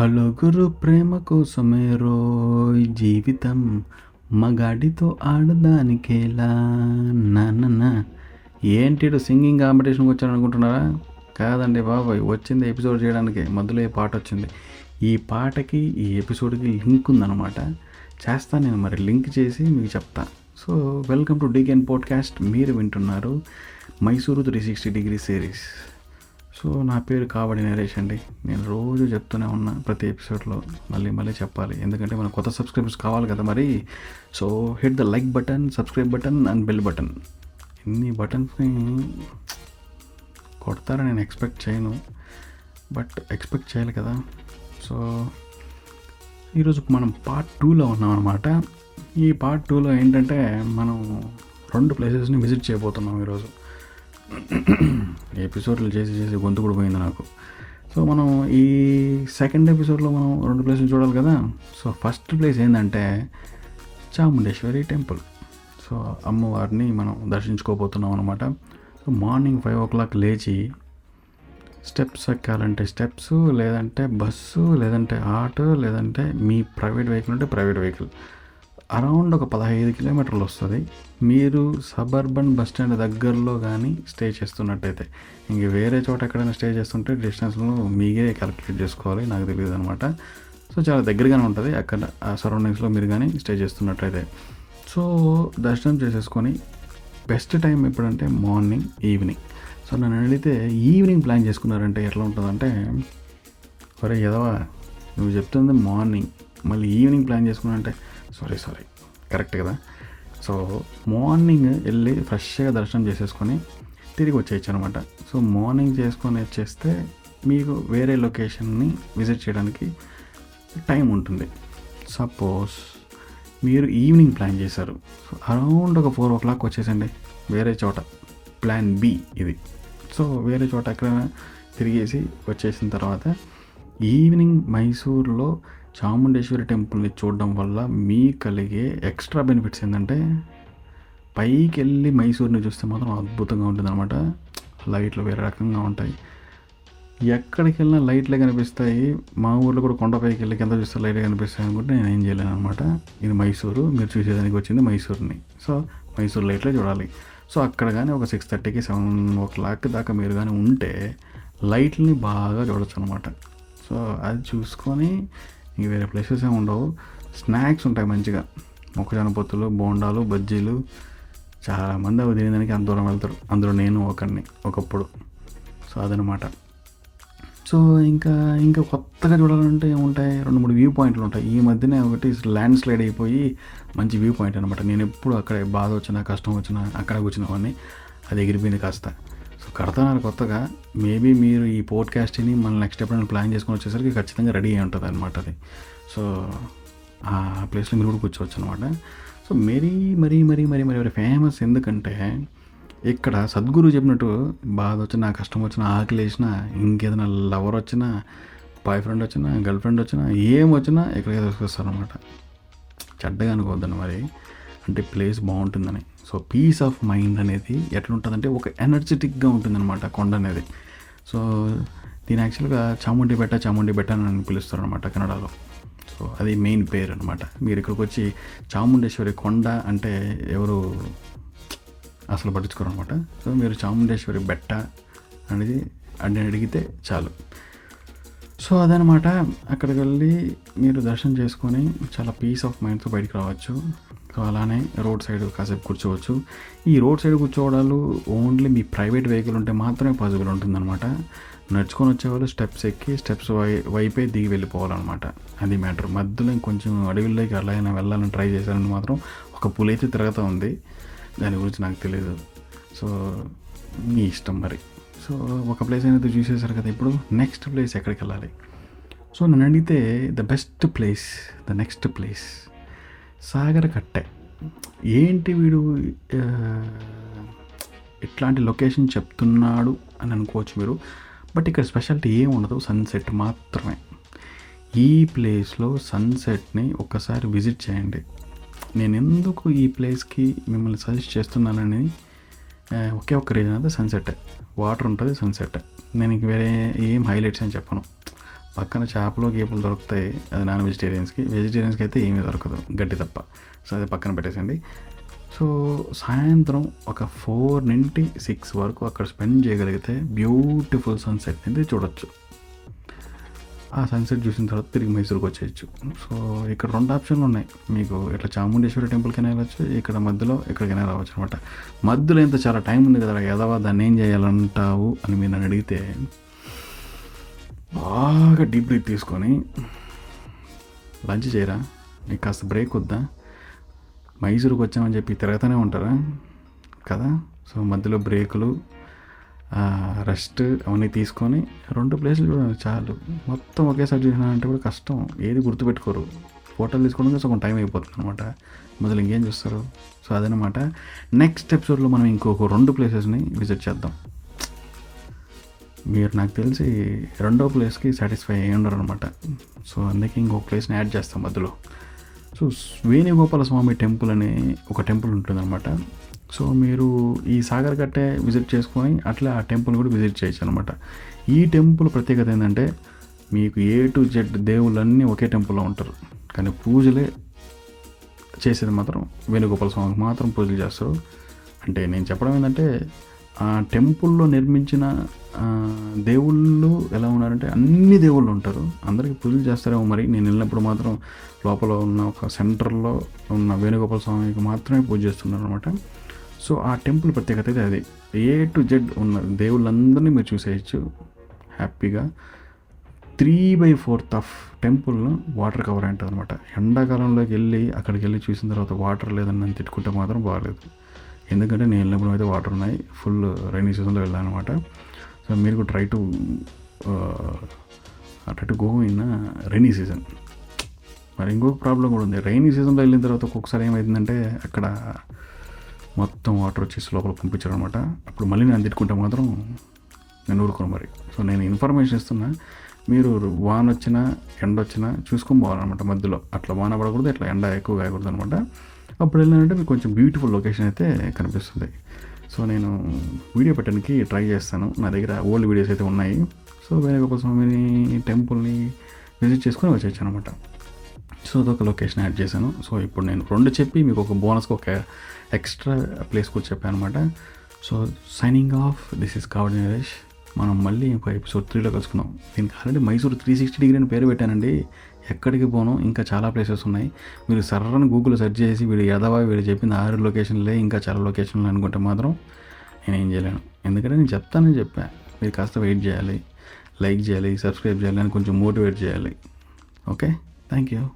హలుగురు ప్రేమ కోసమే రోయ్ జీవితం. మగాడితో ఆడదానికేలా? నాన్న ఏంటి సింగింగ్ కాంపిటీషన్కి వచ్చాను అనుకుంటున్నారా కాదండి బాబాయ్ వచ్చింది ఎపిసోడ్ చేయడానికి. మధ్యలో ఏ పాట వచ్చింది. ఈ పాటకి ఈ ఎపిసోడ్కి లింక్ ఉందన్నమాట. చేస్తాను నేను మరి. లింక్ చేసి మీకు చెప్తా. So welcome to Deccan podcast. మీరు వింటున్నారు Mysuru three sixty degree series. So నా పేరు కావడి నరేష్ అండి. నేను రోజు చెప్తూనే ఉన్నా ప్రతి ఎపిసోడ్లో. మళ్ళీ మళ్ళీ చెప్పాలి. ఎందుకంటే మన కొత్త సబ్స్క్రైబర్స్ కావాలి కదా మరి. So hit the like button subscribe button and bell button. ఇన్ని బటన్స్ని కొడతారని నేను ఎక్స్పెక్ట్ చేయను. బట్ ఎక్స్పెక్ట్ చేయాలి కదా. సో ఈరోజు మనం పార్ట్ టూలో ఉన్నాం అనమాట ఈ పార్ట్ టూలో ఏంటంటే మనం రెండు ప్లేసెస్ని విజిట్ చేయబోతున్నాం ఈరోజు. ఎపిసోడ్లు చేసి చేసి గొంతు కూడా పోయింది నాకు. సో మనం ఈ సెకండ్ ఎపిసోడ్లో మనం రెండు ప్లేసులు చూడాలి కదా? సో ఫస్ట్ ప్లేస్ ఏంటంటే చాముండేశ్వరి టెంపుల్. సో అమ్మవారిని మనం దర్శించుకోబోతున్నాం అనమాట so morning five o'clock లేచి స్టెప్స్ ఎక్కాలంటే స్టెప్స్ లేదంటే బస్సు లేదంటే ఆటో లేదంటే మీ ప్రైవేట్ వెహికల్ అంటే ప్రైవేట్ వెహికల్. అరౌండ్ ఒక పదహైదు కిలోమీటర్లు వస్తుంది. మీరు సబర్బన్ బస్ స్టాండ్ దగ్గరలో కానీ స్టే చేస్తున్నట్టయితే ఇంక వేరే చోట ఎక్కడైనా స్టే చేస్తుంటే డిస్టెన్స్లో మీకే క్యాలిక్యులేట్ చేసుకోవాలి నాకు తెలియదు అనమాట సో చాలా దగ్గరగానే ఉంటుంది. అక్కడ ఆ సరౌండింగ్స్లో మీరు కానీ స్టే చేస్తున్నట్టయితే. సో దర్శనం చేసేసుకొని బెస్ట్ టైం ఎప్పుడంటే మార్నింగ్ ఈవినింగ్. సో నన్ను అడిగితే ఈవినింగ్ ప్లాన్ చేసుకున్నారంటే ఎట్లా ఉంటుందంటే ఒరే ఎదవా నువ్వు చెప్తుంది మార్నింగ్ మళ్ళీ ఈవినింగ్ ప్లాన్ చేసుకున్నారంటే సారీ సారీ కరెక్ట్ కదా? సో మార్నింగ్ వెళ్ళి ఫ్రెష్గా దర్శనం చేసేసుకొని తిరిగి వచ్చేయచ్చు అనమాట సో మార్నింగ్ చేసుకొని వచ్చేస్తే మీకు వేరే లొకేషన్ని విజిట్ చేయడానికి టైం ఉంటుంది. సపోజ్ మీరు ఈవినింగ్ ప్లాన్ చేశారు. సో అరౌండ్ ఒక ఫోర్ ఓ క్లాక్ వచ్చేసండి. వేరే చోట. ప్లాన్ బి ఇది. సో వేరే చోట ఎక్కడైనా తిరిగేసి వచ్చేసిన తర్వాత ఈవినింగ్ మైసూర్లో చాముండేశ్వరి టెంపుల్ని చూడడం వల్ల మీ కలిగే ఎక్స్ట్రా బెనిఫిట్స్ ఏంటంటే పైకి వెళ్ళి మైసూర్ని చూస్తే మాత్రం అద్భుతంగా ఉంటుంది అనమాట లైట్లు వేరే రకంగా ఉంటాయి. ఎక్కడికి వెళ్ళినా లైట్లే కనిపిస్తాయి. మా ఊర్లో కూడా కొండపైకి వెళ్ళి కింద చూస్తే లైట్లే కనిపిస్తాయి అనుకుంటే నేను ఏం చేయలేను అనమాట ఇది మైసూరు మీరు చూసేదానికి వచ్చింది మైసూర్ని. సో మైసూర్ లైట్లే చూడాలి. సో అక్కడ కానీ ఒక సిక్స్ థర్టీకి సెవెన్ ఓ క్లాక్ దాకా మీరు కానీ ఉంటే లైట్ని బాగా చూడొచ్చు అనమాట సో అది చూసుకొని ఇంక వేరే ప్లేసెస్ ఏమి ఉండవు. స్నాక్స్ ఉంటాయి మంచిగా. మొక్కజొన్న పొత్తులు బోండాలు బజ్జీలు. చాలామంది అవి తినేదానికి అంత దూరం వెళ్తారు. అందులో నేను ఒకరిని ఒకప్పుడు. సో అదనమాట. సో ఇంకా ఇంకా కొత్తగా చూడాలంటే ఏముంటాయి? రెండు మూడు వ్యూ పాయింట్లు ఉంటాయి. ఈ మధ్యనే ఒకటి ల్యాండ్ స్లైడ్ అయిపోయి మంచి వ్యూ పాయింట్ అనమాట నేను ఎప్పుడు అక్కడ బాధ వచ్చినా కష్టం వచ్చినా అక్కడ కూర్చున్నవన్నీ అది ఎగిరిపోయింది కాస్త. కడతానని కొత్తగా మేబీ మీరు ఈ పోడ్కాస్ట్ని మనం నెక్స్ట్ ఎప్పుడైనా ప్లాన్ చేసుకొని వచ్చేసరికి ఖచ్చితంగా రెడీ అయి ఉంటుంది అనమాట అది. సో ఆ ప్లేస్లో మీరు కూడా కూర్చోవచ్చు అనమాట సో మరీ మరీ మరీ మరీ మరీ ఫేమస్ ఎందుకంటే ఇక్కడ సద్గురు చెప్పినట్టు బాధ వచ్చినా కష్టం వచ్చినా ఆకలి వేసినా ఇంకేదైనా లవర్ వచ్చినా బాయ్ ఫ్రెండ్ వచ్చినా గర్ల్ ఫ్రెండ్ వచ్చినా ఏం వచ్చినా ఇక్కడికే తీసుకొస్తారు అనమాట చెడ్డగా అనుకోవద్దండి మరి. అంటే ప్లేస్ బాగుంటుందని. సో పీస్ ఆఫ్ మైండ్ అనేది ఎట్లుంటుందంటే ఒక ఎనర్జెటిక్గా ఉంటుందన్నమాట కొండ అనేది. సో దీని యాక్చువల్గా చాముండి బెట్ట చాముండి బెట్ట అని పిలుస్తారు అనమాట కన్నడలో. సో అది మెయిన్ పేరు అనమాట మీరు ఇక్కడికి వచ్చి చాముండేశ్వరి కొండ అంటే ఎవరు అసలు పట్టించుకోరు అనమాట సో మీరు చాముండేశ్వరి బెట్ట అనేది అని అడిగితే చాలు. సో అదనమాట అక్కడికి వెళ్ళి మీరు దర్శనం చేసుకొని చాలా పీస్ ఆఫ్ మైండ్తో బయటికి రావచ్చు. సో అలానే రోడ్ సైడ్ కాసేపు కూర్చోవచ్చు. ఈ రోడ్ సైడ్ కూర్చోవడాలు ఓన్లీ మీ ప్రైవేట్ వెహికల్ ఉంటే మాత్రమే పాసిబుల్ ఉంటుందన్నమాట. నడుచుకొని వచ్చేవాళ్ళు స్టెప్స్ ఎక్కి స్టెప్స్ వై వైపే దిగి వెళ్ళిపోవాలన్నమాట. అది మ్యాటర్. మధ్యలో ఇంకొంచెం అడవిలోకి అలా అయినా వెళ్ళాలని ట్రై చేశారని మాత్రం ఒక పులి అయితే తిరగతా ఉంది. దాని గురించి నాకు తెలియదు సో మీ ఇష్టం మరి. సో ఒక ప్లేస్ అనేది చూసేసారు కదా ఇప్పుడు. నెక్స్ట్ ప్లేస్ ఎక్కడికి వెళ్ళాలి? సో నన్ను అడిగితే the best place the next place. Sagara Katte. ఏంటి వీడు ఇట్లాంటి లొకేషన్ చెప్తున్నాడు అని అనుకోవచ్చు మీరు. బట్ ఇక్కడ స్పెషాలిటీ ఏం ఉండదు సన్సెట్ మాత్రమే. ఈ ప్లేస్లో సన్సెట్ని ఒక్కసారి విజిట్ చేయండి. నేను ఎందుకు ఈ ప్లేస్కి మిమ్మల్ని సజెస్ట్ చేస్తున్నానని ఒకే ఒక్క రీజన్ అయితే సన్సెట్ వాటర్ ఉంటుంది సన్సెట్ నేను ఇంక వేరే ఏం హైలైట్స్ అని చెప్పను. పక్కన చేపలు గీపలు దొరుకుతాయి. అది నాన్ వెజిటేరియన్స్కి. వెజిటేరియన్స్కి అయితే ఏమీ దొరకదు. గడ్డి తప్ప. సో అది పక్కన పెట్టేసండి సో సాయంత్రం ఒక ఫోర్ నుండి సిక్స్ వరకు అక్కడ స్పెండ్ చేయగలిగితే బ్యూటిఫుల్ సన్సెట్ అనేది చూడొచ్చు. ఆ సన్సెట్ చూసిన తర్వాత తిరిగి మైసూర్కి వచ్చేయచ్చు. సో ఇక్కడ రెండు ఆప్షన్లు ఉన్నాయి. మీకు ఇట్లా చాముండేశ్వరి టెంపుల్కైనా వెళ్ళచ్చు. ఇక్కడ మధ్యలో ఎక్కడికైనా రావచ్చు అనమాట మధ్యలో ఎంత చాలా టైం ఉంది కదా ఎదవా దాన్ని ఏం చేయాలంటావు అని మీరు నన్ను అడిగితే బాగా డీప్ బ్రీత్ తీసుకొని లంచ్ చేయరా? నీకు కాస్త బ్రేక్ వద్దా? మైసూరుకు వచ్చామని చెప్పి తిరగతానే ఉంటారా? కదా? సో మధ్యలో బ్రేకులు రెస్ట్ అవన్నీ తీసుకొని రెండు ప్లేసులు చూడండి చాలు. మొత్తం ఒకేసారి చూసినారంటే కూడా కష్టం. ఏది గుర్తుపెట్టుకోరు. ఫోటోలు తీసుకోవడానికి సగం టైం అయిపోతుంది అనమాట మొదలు ఇంకేం చూస్తారు? సో అదనమాట నెక్స్ట్ ఎపిసోడ్లో మనం ఇంకొక రెండు ప్లేసెస్ని విజిట్ చేద్దాం. మీరు నాకు తెలిసి రెండో ప్లేస్కి సాటిస్ఫై అయ్యి ఉండరు అనమాట సో అందుకే ఇంకో ప్లేస్ని యాడ్ చేస్తాం మధ్యలో. సో వేణుగోపాల స్వామి టెంపుల్ అనే ఒక టెంపుల్ ఉంటుందన్నమాట. సో మీరు ఈ సాగర్ కట్టే విజిట్ చేసుకొని అట్లా ఆ టెంపుల్ కూడా విజిట్ చేయొచ్చు అనమాట ఈ టెంపుల్ ప్రత్యేకత ఏంటంటే మీకు ఏ టు జెడ్ దేవుళ్ళన్నీ ఒకే టెంపుల్లో ఉంటారు. కానీ పూజలే చేసేది మాత్రం వేణుగోపాల స్వామికి మాత్రం పూజలు చేస్తారు. అంటే నేను చెప్పడం ఏంటంటే ఆ టెంపుల్లో నిర్మించిన దేవుళ్ళు ఎలా ఉన్నారంటే అన్ని దేవుళ్ళు ఉంటారు. అందరికీ పూజలు చేస్తారేమో మరి. నేను వెళ్ళినప్పుడు మాత్రం లోపల ఉన్న ఒక సెంటర్లో ఉన్న వేణుగోపాల స్వామికి మాత్రమే పూజ చేస్తున్నారు అనమాట సో ఆ టెంపుల్ ప్రత్యేకత అయితే అది. ఏ టు జెడ్ ఉన్న దేవుళ్ళందరినీ మీరు చూసేయచ్చు. హ్యాపీగా. Three by fourth of temple water cover ఉంటుంది అనమాట ఎండాకాలంలోకి వెళ్ళి అక్కడికి వెళ్ళి చూసిన తర్వాత వాటర్ లేదని నన్ను తిట్టుకుంటే మాత్రం బాగాలేదు. ఎందుకంటే నేను వెళ్ళినప్పుడు అయితే వాటర్ ఉన్నాయి. ఫుల్ రైనీ సీజన్లో వెళ్ళాను అనమాట సో మీరు కూడా try to try to go in rainy season మరి ఇంకొక ప్రాబ్లం కూడా ఉంది. రైనీ సీజన్లో వెళ్ళిన తర్వాత ఒక్కొక్కసారి ఏమైందంటే అక్కడ మొత్తం వాటర్ వచ్చేసి లోపల పంపించారు అనమాట అప్పుడు మళ్ళీ నేను తిట్టుకుంటే మాత్రం నేను ఊరుకోను మరి. సో నేను ఇన్ఫర్మేషన్ ఇస్తున్నా. మీరు వాన వచ్చినా ఎండ వచ్చినా చూసుకొని పోవాలన్నమాట మధ్యలో. అట్లా వాన పడకూడదు ఇట్లా ఎండ ఎక్కువ కాయకూడదు అనమాట అప్పుడు వెళ్ళానంటే మీకు కొంచెం బ్యూటిఫుల్ లొకేషన్ అయితే కనిపిస్తుంది. సో నేను వీడియో పెట్టడానికి ట్రై చేస్తాను. నా దగ్గర ఓల్డ్ వీడియోస్ అయితే ఉన్నాయి. సో వేణుగోపాల స్వామిని టెంపుల్ని విజిట్ చేసుకొని వచ్చేసాను అనమాట సో అదొక లొకేషన్ యాడ్ చేశాను. సో ఇప్పుడు నేను రెండు చెప్పి మీకు ఒక బోనస్కి ఒక ఎక్స్ట్రా ప్లేస్ కూడా చెప్పాను అనమాట so signing off this is Kavad Naresh మనం మళ్ళీ ఇంకో ఎపిసోడ్ త్రీలో కలుసుకున్నాం దీనికి already Mysore three sixty degree అని పేరు పెట్టానండి. ఎక్కడికి పోను ఇంకా చాలా ప్లేసెస్ ఉన్నాయి. మీరు సర్రని గూగుల్ సెర్చ్ చేసి వీడు ఎదవా వీడు చెప్పిన ఆరు లొకేషన్లే ఇంకా చాలా లొకేషన్లు అనుకుంటే మాత్రం నేను ఏం చేయలేను. ఎందుకంటే నేను చెప్తానని చెప్పా. మీరు కాస్త వెయిట్ చేయాలి లైక్ చేయాలి సబ్స్క్రైబ్ చేయాలి అని కొంచెం మోటివేట్ చేయాలి. Okay thank you